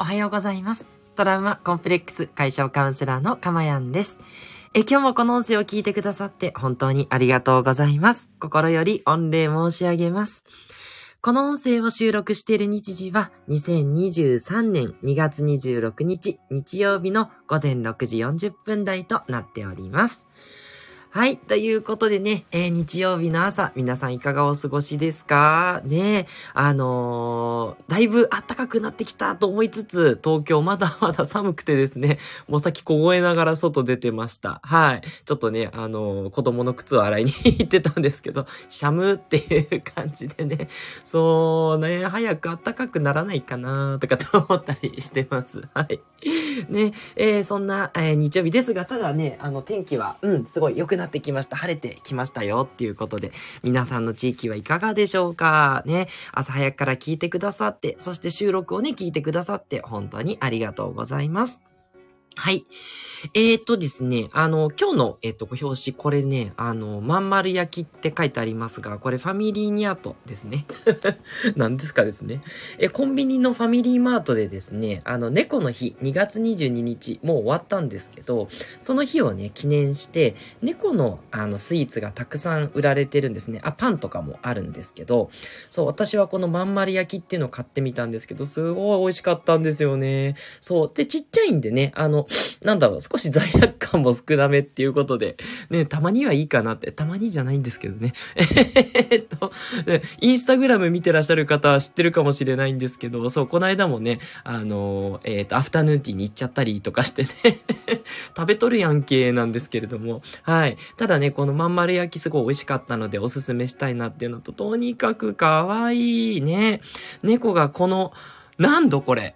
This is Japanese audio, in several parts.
おはようございます。トラウマコンプレックス解消カウンセラーのかまやんです。え、今日もこの音声を聞いてくださって本当にありがとうございます。心より御礼申し上げます。この音声を収録している日時は2023年2月26日日曜日の午前6時40分台となっております。はい。ということでね、えー日曜日の朝、皆さんいかがお過ごしですか？ねあのーだいぶ暖かくなってきたと思いつつ、東京まだまだ寒くてですね、もうさっき凍えながら外出てました。はい。ちょっとね、あのー子供の靴を洗いに行ってたんですけど、シャムっていう感じでね、そうね、早く暖かくならないかなとかって思ったりしてます。はい。ね、えーそんな、えー日曜日ですが、ただね、あの、天気は、うん、すごい良くなってきました。晴れてきましたよっていうことで、皆さんの地域はいかがでしょうか？ね、朝早くから聞いてくださって、そして収録をね、聞いてくださって、本当にありがとうございます。はい。えー、とですね、あの、今日の、えっ、と、ご表紙、これね、あの、まん丸焼きって書いてありますが、これファミリーニアートですね。何ですかですね。え、コンビニのファミリーマートでですね、あの、猫の日、2月22日、もう終わったんですけど、その日をね、記念して、猫の、あの、スイーツがたくさん売られてるんですね。あ、パンとかもあるんですけど、そう、私はこのまん丸焼きっていうのを買ってみたんですけど、すごい美味しかったんですよね。そう。で、ちっちゃいんでね、あの、なんだろう、少し罪悪感も少なめっていうことで、ね、たまにはいいかなって、たまにじゃないんですけどね。えっと、ねインスタグラム見てらっしゃる方は知ってるかもしれないんですけど、そう、この間もね、あの、えっと、アフタヌーンティーに行っちゃったりとかしてね、食べとるやんけなんですけれども、はい。ただね、このまん丸焼きすごい美味しかったのでおすすめしたいなっていうのと、とにかく可愛いね。猫がこの、何度これ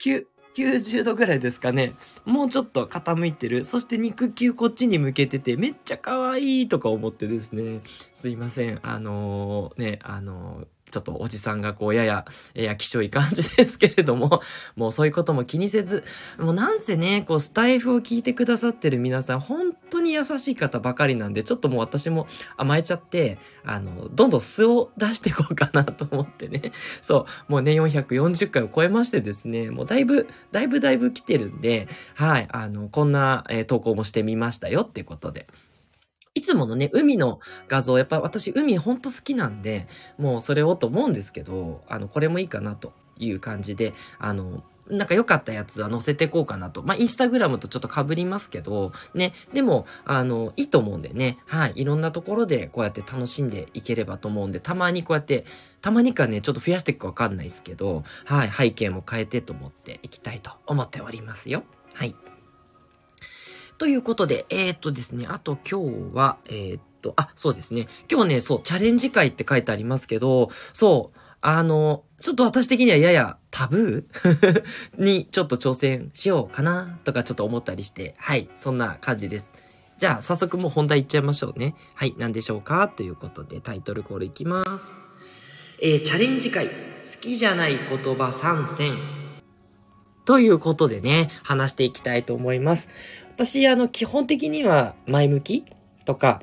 ?9、90度ぐらいですかね。もうちょっと傾いてる。そして肉球こっちに向けてて、めっちゃ可愛いとか思ってですね。すいません。あのーね、あのーちょっとおじさんがこうやや、えやきしょい感じですけれども、もうそういうことも気にせず、もうなんせね、こうスタイフを聞いてくださってる皆さん、本当に優しい方ばかりなんで、ちょっともう私も甘えちゃって、あの、どんどん素を出していこうかなと思ってね。そう、もうね、440回を超えましてですね、もうだいぶ、だいぶだいぶ来てるんで、はい、あの、こんな、えー投稿もしてみましたよっていうことで。いつものね、海の画像、やっぱ私海ほんと好きなんで、もうそれをと思うんですけど、あの、これもいいかなという感じで、あの、なんか良かったやつは載せてこうかなと。まあ、インスタグラムとちょっと被りますけど、ね。でも、あの、いいと思うんでね。はい。いろんなところでこうやって楽しんでいければと思うんで、たまにこうやって、たまにかね、ちょっと増やしていくかわかんないですけど、はい。背景も変えてと思っていきたいと思っておりますよ。はい。ということで、えー、っとですね、あと今日は、えー、っと、あ、そうですね。今日ね、そう、チャレンジ会って書いてありますけど、そう、あの、ちょっと私的にはややタブー にちょっと挑戦しようかなとかちょっと思ったりして、はい、そんな感じです。じゃあ、早速もう本題いっちゃいましょうね。はい、何でしょうかということで、タイトルコールいきます。えー、チャレンジ会、好きじゃない言葉参戦。ということでね、話していきたいと思います。私、あの、基本的には前向きとか、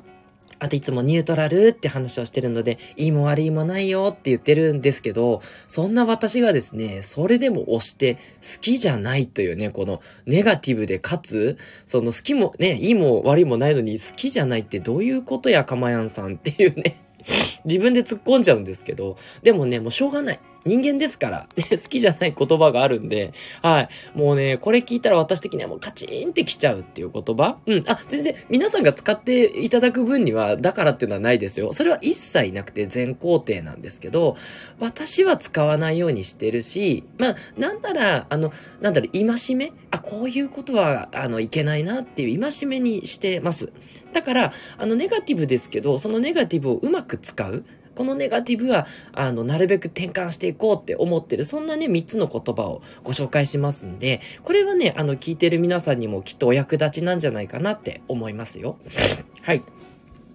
あといつもニュートラルって話をしてるので、いいも悪いもないよって言ってるんですけど、そんな私がですね、それでも押して好きじゃないというね、このネガティブでかつ、その好きもね、いいも悪いもないのに好きじゃないってどういうことやかまやんさんっていうね、自分で突っ込んじゃうんですけど、でもね、もうしょうがない。人間ですから、好きじゃない言葉があるんで、はい。もうね、これ聞いたら私的にはもうカチンってきちゃうっていう言葉うん。あ、全然皆さんが使っていただく分には、だからっていうのはないですよ。それは一切なくて全肯定なんですけど、私は使わないようにしてるし、まあ、なんなら、あの、なんだろう、戒め？あ、こういうことは、あの、いけないなっていう戒めにしてます。だから、あの、ネガティブですけど、そのネガティブをうまく使う。このネガティブは、あの、なるべく転換していこうって思ってる、そんなね、3つの言葉をご紹介しますんで、これはね、あの、聞いてる皆さんにもきっとお役立ちなんじゃないかなって思いますよ。はい。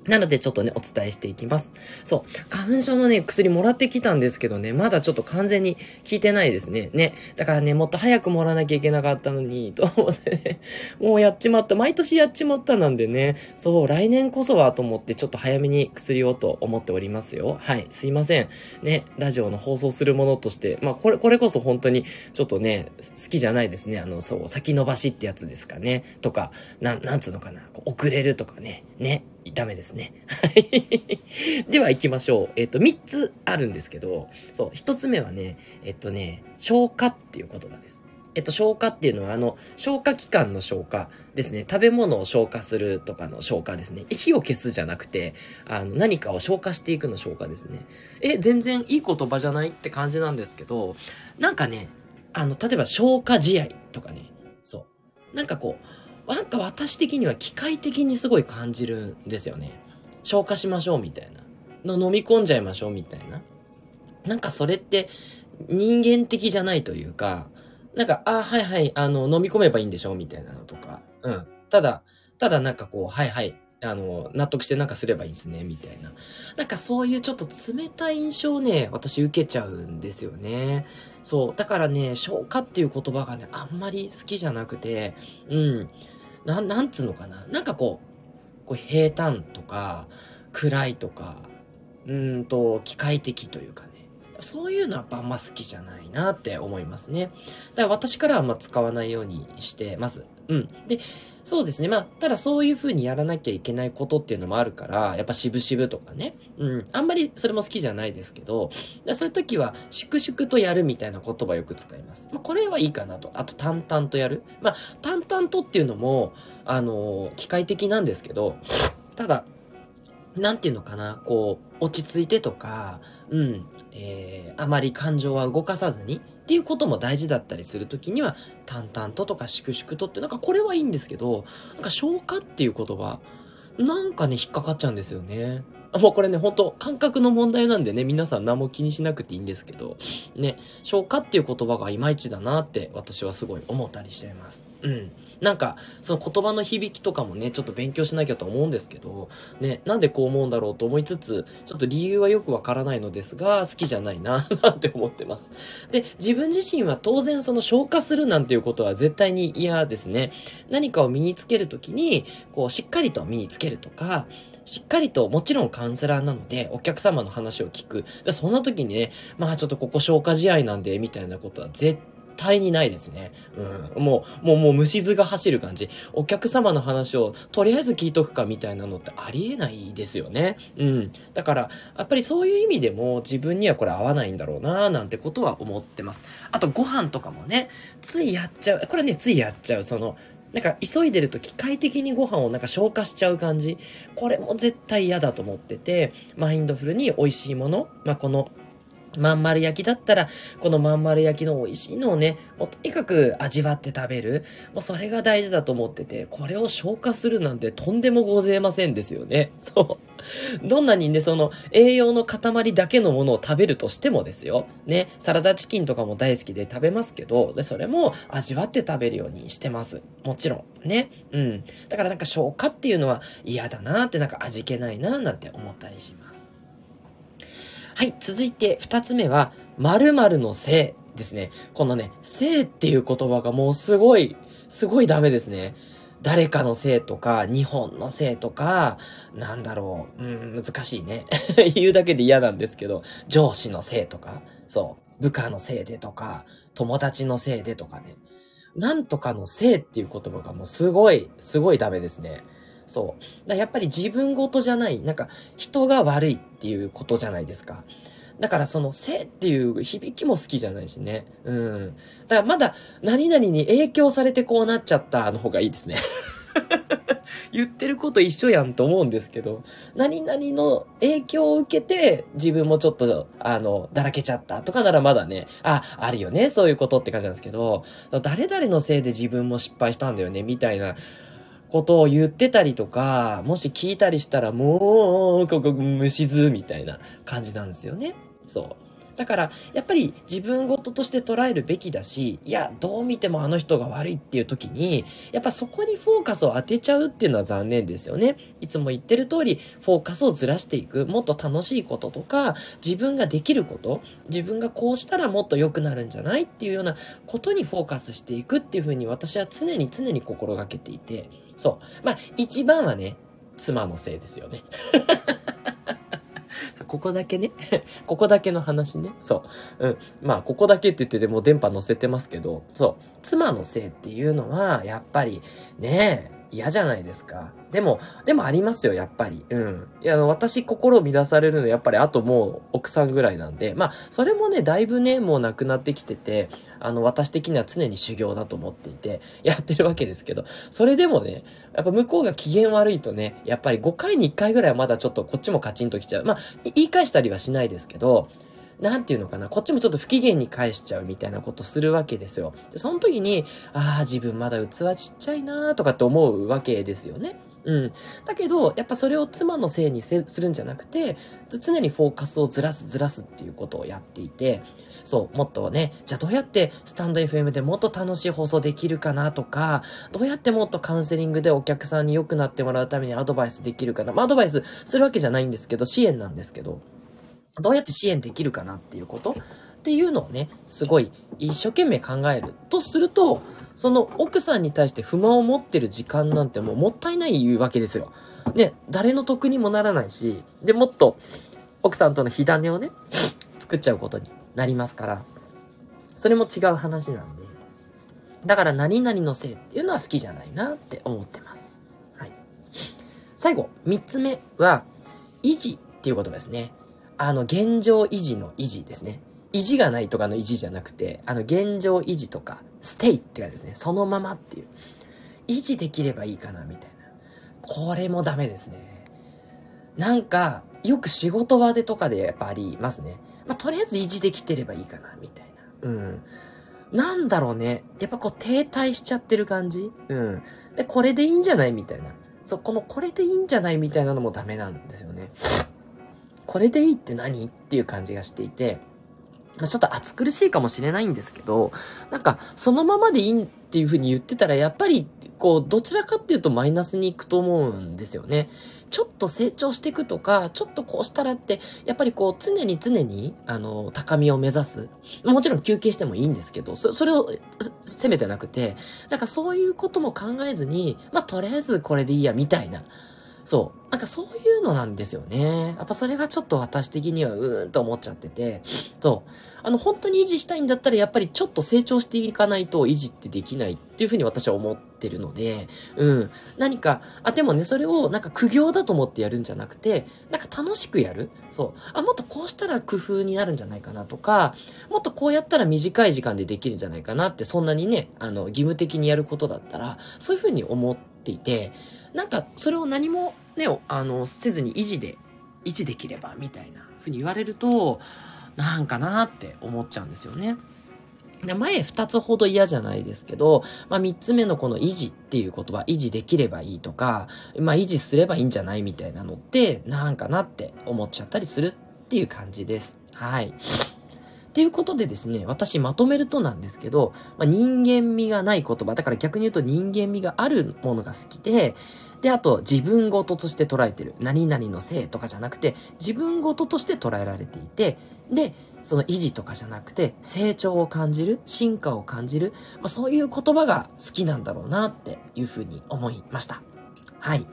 なのでちょっとね、お伝えしていきます。そう。花粉症のね、薬もらってきたんですけどね、まだちょっと完全に効いてないですね。ね。だからね、もっと早くもらわなきゃいけなかったのに、と思ってね、もうやっちまった。毎年やっちまったなんでね、そう、来年こそはと思ってちょっと早めに薬をと思っておりますよ。はい。すいません。ね、ラジオの放送するものとして、まあ、これ、これこそ本当にちょっとね、好きじゃないですね。あの、そう、先延ばしってやつですかね。とか、なん、なんつうのかな。遅れるとかね。ね。ダメですね。はい。では行きましょう。えっ、と、3つあるんですけど、そう、1つ目はね、えっとね、消化っていう言葉です。えっと、消化っていうのは、あの、消化器官の消化ですね。食べ物を消化するとかの消化ですね。火を消すじゃなくて、あの、何かを消化していくの消化ですね。え、全然いい言葉じゃないって感じなんですけど、なんかね、あの、例えば消化試合とかね、そう。なんかこう、なんか私的には機械的にすごい感じるんですよね。消化しましょうみたいな。の飲み込んじゃいましょうみたいな。なんかそれって人間的じゃないというか、なんか、あ、はいはい、あの、飲み込めばいいんでしょみたいなのとか。うん。ただ、ただなんかこう、はいはい、あの、納得してなんかすればいいんですね、みたいな。なんかそういうちょっと冷たい印象をね、私受けちゃうんですよね。そう。だからね、消化っていう言葉がね、あんまり好きじゃなくて、うん。な、なんつうのかな？なんかこう、こう平坦とか、暗いとか、うんと、機械的というかね。そういうのはあんま好きじゃないなって思いますね。だから私からはあんま使わないようにしてます。うん。で、そうですね。まあ、ただそういう風にやらなきゃいけないことっていうのもあるから、やっぱ渋々とかね。うん。あんまりそれも好きじゃないですけど、そういう時は、粛々とやるみたいな言葉よく使います。まあ、これはいいかなと。あと、淡々とやる。まあ、淡々とっていうのも、あのー、機械的なんですけど、ただ、なんていうのかな、こう、落ち着いてとか、うん、えー、あまり感情は動かさずに、っていうことも大事だったりするときには、淡々ととか粛々とって、なんかこれはいいんですけど、なんか消化っていう言葉、なんかね、引っかかっちゃうんですよね。もうこれね、ほんと感覚の問題なんでね、皆さん何も気にしなくていいんですけど、ね、消化っていう言葉がいまいちだなって私はすごい思ったりしています。うん。なんか、その言葉の響きとかもね、ちょっと勉強しなきゃと思うんですけど、ね、なんでこう思うんだろうと思いつつ、ちょっと理由はよくわからないのですが、好きじゃないな、なんて思ってます。で、自分自身は当然その消化するなんていうことは絶対に嫌ですね。何かを身につけるときに、こう、しっかりと身につけるとか、しっかりと、もちろんカウンセラーなので、お客様の話を聞く。そんな時にね、まあちょっとここ消化試合なんで、みたいなことは絶対にないですね。うん。もう、もう、もう虫図が走る感じ。お客様の話をとりあえず聞いとくかみたいなのってありえないですよね。うん。だから、やっぱりそういう意味でも自分にはこれ合わないんだろうななんてことは思ってます。あとご飯とかもね、ついやっちゃう。これね、ついやっちゃう。その、なんか急いでると機械的にご飯をなんか消化しちゃう感じ。これも絶対嫌だと思ってて、マインドフルに美味しいもの、まあ、このまん丸焼きだったら、このまん丸焼きの美味しいのをね、もうとにかく味わって食べる。もうそれが大事だと思ってて、これを消化するなんてとんでもございませんですよね。そう。どんなにね、その栄養の塊だけのものを食べるとしてもですよ。ね、サラダチキンとかも大好きで食べますけど、で、それも味わって食べるようにしてます。もちろん。ね。うん。だからなんか消化っていうのは嫌だなって、なんか味気ないななんて思ったりします。はい、続いて二つ目は、〇〇のせいですね。このね、せいっていう言葉がもうすごい、すごいダメですね。誰かのせいとか、日本のせいとか、なんだろう、うん、難しいね。言うだけで嫌なんですけど、上司のせいとか、そう、部下のせいでとか、友達のせいでとかね。なんとかのせいっていう言葉がもうすごい、すごいダメですね。そう。だやっぱり自分ごとじゃない、なんか人が悪いっていうことじゃないですか。だからそのせっていう響きも好きじゃないしね。うん。だからまだ何々に影響されてこうなっちゃったの方がいいですね。言ってること一緒やんと思うんですけど、何々の影響を受けて自分もちょっと、あの、だらけちゃったとかならまだね、あ、あるよね、そういうことって感じなんですけど、誰々のせいで自分も失敗したんだよね、みたいなことを言ってたりとか、もし聞いたりしたらもう、ここ虫図みたいな感じなんですよね。そう。だから、やっぱり自分事として捉えるべきだし、いや、どう見てもあの人が悪いっていう時に、やっぱそこにフォーカスを当てちゃうっていうのは残念ですよね。いつも言ってる通り、フォーカスをずらしていく、もっと楽しいこととか、自分ができること、自分がこうしたらもっと良くなるんじゃないっていうようなことにフォーカスしていくっていうふうに私は常に常に心がけていて、そう。まあ、一番はね、妻のせいですよね。ここだけね ここだけの話ね。そう。うん。まあ、ここだけって言ってても電波載せてますけど、そう。妻のせいっていうのは、やっぱり、ねえ、嫌じゃないですか。でも、でもありますよ、やっぱり。うん。いや、あの私心を乱されるのやっぱりあともう奥さんぐらいなんで、まあ、それもね、だいぶね、もうなくなってきてて、あの、私的には常に修行だと思っていて、やってるわけですけど、それでもね、やっぱ向こうが機嫌悪いとね、やっぱり5回に1回ぐらいはまだちょっとこっちもカチンときちゃう。まあ、言い返したりはしないですけど、なんていうのかな、こっちもちょっと不機嫌に返しちゃうみたいなことするわけですよ。でその時に、ああ、自分まだ器ちっちゃいなーとかって思うわけですよね。うん。だけど、やっぱそれを妻のせいにするんじゃなくて、常にフォーカスをずらすずらすっていうことをやっていて、そう、もっとね、じゃあどうやってスタンド FM でもっと楽しい放送できるかなとか、どうやってもっとカウンセリングでお客さんに良くなってもらうためにアドバイスできるかな。まあアドバイスするわけじゃないんですけど、支援なんですけど、どうやって支援できるかなっていうこと？っていうのをね、すごい一生懸命考えるとすると、その奥さんに対して不満を持ってる時間なんてもうもったいないわけですよ。ね、誰の得にもならないし、で、もっと奥さんとの火種をね、作っちゃうことになりますから、それも違う話なんで。だから何々のせいっていうのは好きじゃないなって思ってます。はい。最後、三つ目は、維持っていう言葉ですね。あの、現状維持の維持ですね。維持がないとかの維持じゃなくて、あの、現状維持とか、ステイって感じですね。そのままっていう。維持できればいいかな、みたいな。これもダメですね。なんか、よく仕事場でとかでやっぱありますね。まあ、とりあえず維持できてればいいかな、みたいな。うん。なんだろうね。やっぱこう停滞しちゃってる感じうん。で、これでいいんじゃない？みたいな。そう、このこれでいいんじゃない？みたいなのもダメなんですよね。これでいいって何？っていう感じがしていて、まあ、ちょっと暑苦しいかもしれないんですけど、なんか、そのままでいいっていう風に言ってたら、やっぱり、こう、どちらかっていうとマイナスに行くと思うんですよね。ちょっと成長していくとか、ちょっとこうしたらって、やっぱりこう、常に常に、あの、高みを目指す。もちろん休憩してもいいんですけど、そそれを責めてなくて、なんかそういうことも考えずに、まあ、とりあえずこれでいいや、みたいな。そう。なんかそういうのなんですよね。やっぱそれがちょっと私的にはうーんと思っちゃってて、そう。あの、本当に維持したいんだったらやっぱりちょっと成長していかないと維持ってできないっていうふうに私は思ってるので、うん。何か、あ、でもね、それをなんか苦行だと思ってやるんじゃなくて、なんか楽しくやるそう。あ、もっとこうしたら工夫になるんじゃないかなとか、もっとこうやったら短い時間でできるんじゃないかなって、そんなにね、あの、義務的にやることだったら、そういうふうに思っていて、なんか、それを何もね、あの、せずに維持で、維持できれば、みたいなふうに言われると、なんかなって思っちゃうんですよね。で前二つほど嫌じゃないですけど、まあ三つ目のこの維持っていう言葉、維持できればいいとか、まあ維持すればいいんじゃないみたいなのって、なんかなって思っちゃったりするっていう感じです。はい。ということでですね、私まとめるとなんですけど、まあ、人間味がない言葉、だから逆に言うと人間味があるものが好きで、で、あと自分事として捉えてる。何々のせいとかじゃなくて、自分事として捉えられていて、で、その維持とかじゃなくて、成長を感じる、進化を感じる、まあ、そういう言葉が好きなんだろうなっていうふうに思いました。はい。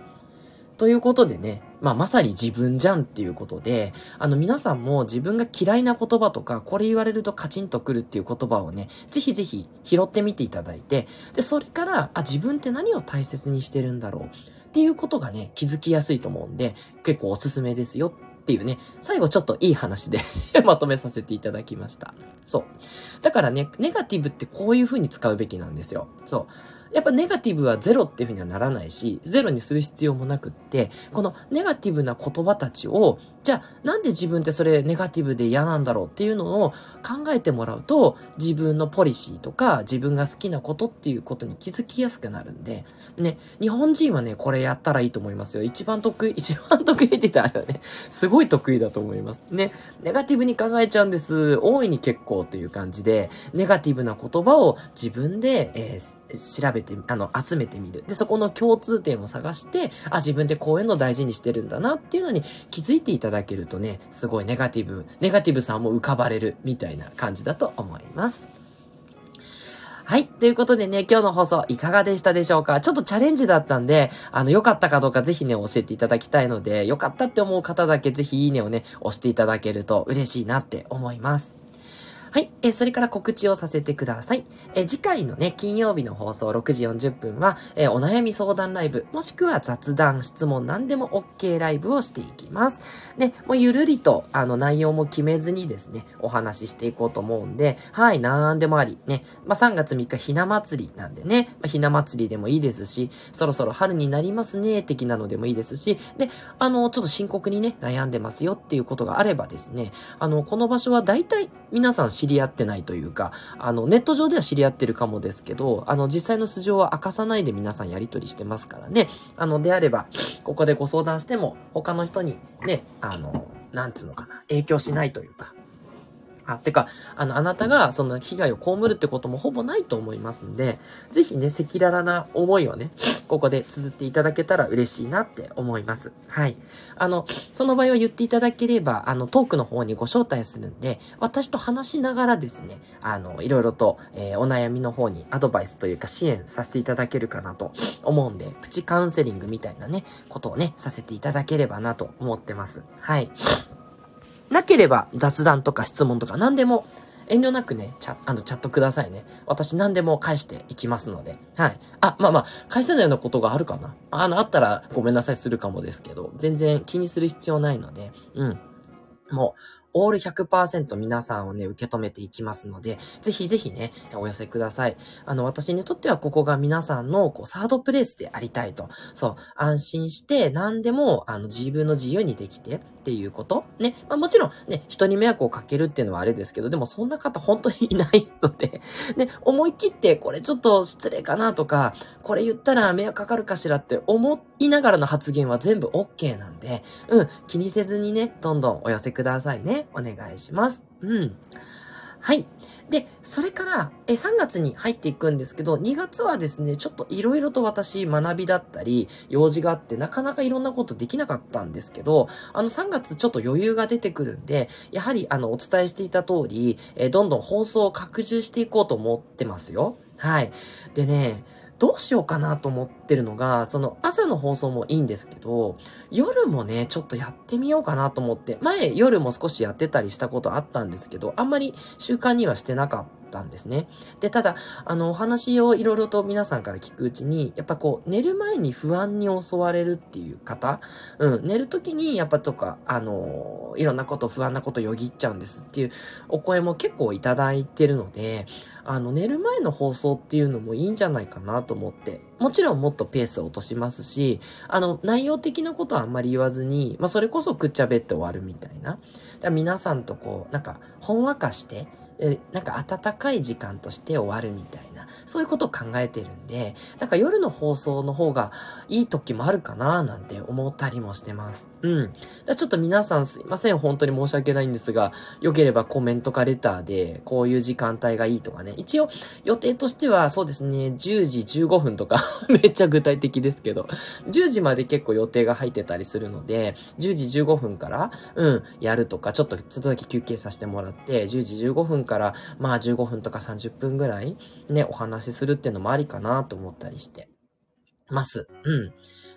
ということでね、まあまさに自分じゃんっていうことで、あの皆さんも自分が嫌いな言葉とか、これ言われるとカチンとくるっていう言葉をね、ぜひぜひ拾ってみていただいて、で、それから、あ、自分って何を大切にしてるんだろう？っていうことがね、気づきやすいと思うんで、結構おすすめですよっていうね、最後ちょっといい話で まとめさせていただきました。そう。だからね、ネガティブってこういう風に使うべきなんですよ。そう。やっぱネガティブはゼロっていうふうにはならないし、ゼロにする必要もなくって、このネガティブな言葉たちを、じゃあなんで自分ってそれネガティブで嫌なんだろうっていうのを考えてもらうと、自分のポリシーとか自分が好きなことっていうことに気づきやすくなるんで、ね、日本人はね、これやったらいいと思いますよ。一番得意、一番得意って言ったらね、すごい得意だと思います。ね、ネガティブに考えちゃうんです。大いに結構という感じで、ネガティブな言葉を自分で、えー、調べて、あの、集めてみる。で、そこの共通点を探して、あ、自分でこういうの大事にしてるんだなっていうのに気づいていただけるとね、すごいネガティブ、ネガティブさんも浮かばれるみたいな感じだと思います。はい。ということでね、今日の放送いかがでしたでしょうか？ちょっとチャレンジだったんで、あの、良かったかどうかぜひね、教えていただきたいので、良かったって思う方だけぜひいいねをね、押していただけると嬉しいなって思います。はい。えそれから告知をさせてください。え次回のね、金曜日の放送6時40分は、えお悩み相談ライブ、もしくは雑談、質問何でも OK ライブをしていきます。ね、もうゆるりと、あの、内容も決めずにですね、お話ししていこうと思うんで、はい、なんでもあり。ね、まあ、3月3日ひな祭りなんでね、まあ、ひな祭りでもいいですし、そろそろ春になりますね、的なのでもいいですし、で、あの、ちょっと深刻にね、悩んでますよっていうことがあればですね、あの、この場所は大体皆さん知り合ってないというか、あの、ネット上では知り合ってるかもですけど、あの、実際の素性は明かさないで皆さんやり取りしてますからね。あの、であれば、ここでご相談しても、他の人にね、あの、なんつうのかな、影響しないというか、あ、てか、あの、あなたがその被害を被るってこともほぼないと思いますんで、ぜひね、赤裸々な思いをね、ここで綴っていただけたら嬉しいなって思います。はい。あの、その場合は言っていただければ、あの、トークの方にご招待するんで、私と話しながらですね、あの、いろいろと、えー、お悩みの方にアドバイスというか支援させていただけるかなと思うんで、プチカウンセリングみたいなね、ことをね、させていただければなと思ってます。はい。なければ雑談とか質問とか何でも遠慮なくね、チャあのチャットくださいね。私何でも返していきますので。はい。あ、まあまあ、返せないようなことがあるかな。あの、あったらごめんなさいするかもですけど、全然気にする必要ないので、うん。もう、オール100%皆さんをね、受け止めていきますので、ぜひぜひね、お寄せください。あの、私にとってはここが皆さんの、こう、サードプレイスでありたいと。そう、安心して、何でも、あの、自分の自由にできてっていうこと。ね。まあ、もちろん、ね、人に迷惑をかけるっていうのはあれですけど、でもそんな方本当にいないので、ね、思い切って、これちょっと失礼かなとか、これ言ったら迷惑かかるかしらって思いながらの発言は全部 OK なんで、うん、気にせずにね、どんどんお寄せくださいね。お願いします。うん。はい。で、それから、え、3月に入っていくんですけど、2月はですね、ちょっと色々と私学びだったり、用事があって、なかなかいろんなことできなかったんですけど、あの3月ちょっと余裕が出てくるんで、やはりあの、お伝えしていた通り、えどんどん放送を拡充していこうと思ってますよ。はい。でね、どうしようかなと思ってるのが、その朝の放送もいいんですけど、夜もね、ちょっとやってみようかなと思って、前夜も少しやってたりしたことあったんですけど、あんまり習慣にはしてなかった。たんですね。で、ただ、あの、お話をいろいろと皆さんから聞くうちに、やっぱこう、寝る前に不安に襲われるっていう方、うん、寝る時にやっぱとか、あの、いろんなこと、不安なことよぎっちゃうんですっていうお声も結構いただいてるので、あの、寝る前の放送っていうのもいいんじゃないかなと思って。もちろんもっとペースを落としますし、あの、内容的なことはあんまり言わずに、まあ、それこそくっちゃべって終わるみたいな。だ皆さんとこう、なんか、ほんわかして、なんか温かい時間として終わるみたいな、そういうことを考えてるんで、なんか夜の放送の方がいい時もあるかななんて思ったりもしてます。うん。ちょっと皆さんすいません、本当に申し訳ないんですが、良ければコメントかレターで、こういう時間帯がいいとかね。一応、予定としては、そうですね、10時15分とか めっちゃ具体的ですけど、10時まで結構予定が入ってたりするので、10時15分から、うん、やるとか、ちょっと、ちょっとだけ休憩させてもらって、10時15分から、まあ15分とか30分ぐらい、ね、お話しするっていうのもありかなと思ったりしてます。うん。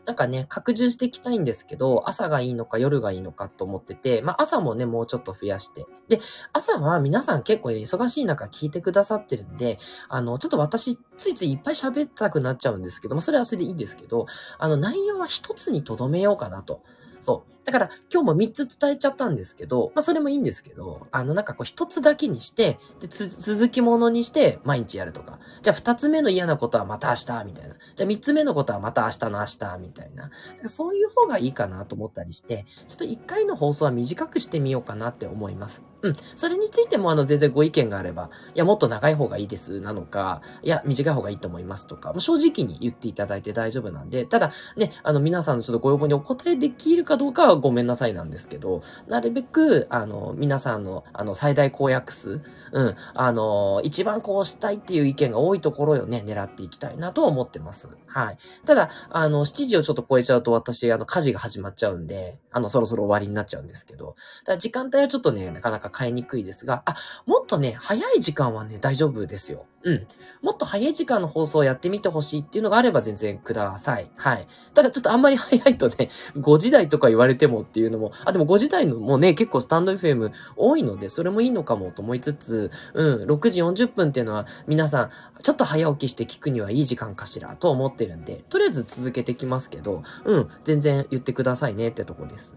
なんかね、拡充していきたいんですけど、朝がいいのか夜がいいのかと思ってて、まあ朝もね、もうちょっと増やして。で、朝は皆さん結構ね、忙しい中聞いてくださってるんで、あの、ちょっと私、ついついいっぱい喋ったくなっちゃうんですけども、それはそれでいいんですけど、あの、内容は一つに留めようかなと。そう。だから今日も3つ伝えちゃったんですけど、まあそれもいいんですけど、あのなんかこう1つだけにして、で、続きものにして毎日やるとか。じゃあ2つ目の嫌なことはまた明日、みたいな。じゃあ3つ目のことはまた明日の明日、みたいな。そういう方がいいかなと思ったりして、ちょっと1回の放送は短くしてみようかなって思います。うん。それについてもあの全然ご意見があれば、いやもっと長い方がいいですなのか、いや短い方がいいと思いますとか、正直に言っていただいて大丈夫なんで、ただね、あの皆さんのちょっとご要望にお答えできるかどうかははごめんなさいなんですけど、なるべく、あの、皆さんの、あの、最大公約数、うん、あの、一番こうしたいっていう意見が多いところをね、狙っていきたいなと思ってます。はい。ただ、あの、7時をちょっと超えちゃうと私、あの、家事が始まっちゃうんで、あの、そろそろ終わりになっちゃうんですけど、だ時間帯はちょっとね、なかなか変えにくいですが、あ、もっとね、早い時間はね、大丈夫ですよ。うん。もっと早い時間の放送をやってみてほしいっていうのがあれば全然ください。はい。ただちょっとあんまり早いとね、5時台とか言われてもっていうのも、あ、でも5時台のもね、結構スタンド FM 多いので、それもいいのかもと思いつつ、うん、6時40分っていうのは皆さん、ちょっと早起きして聞くにはいい時間かしらと思ってるんで、とりあえず続けてきますけど、うん、全然言ってくださいねってとこです。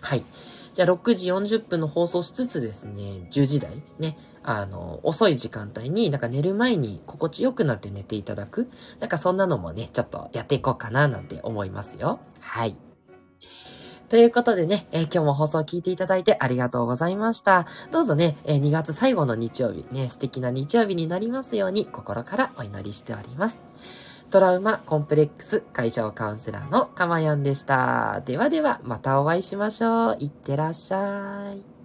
はい。じゃあ6時40分の放送しつつですね、10時台ね、あの、遅い時間帯になんか寝る前に心地よくなって寝ていただく。なんかそんなのもね、ちょっとやっていこうかななんて思いますよ。はい。ということでね、えー、今日も放送を聞いていただいてありがとうございました。どうぞね、えー、2月最後の日曜日、ね、素敵な日曜日になりますように心からお祈りしております。トラウマコンプレックス解消カウンセラーのかまやんでした。ではでは、またお会いしましょう。いってらっしゃい。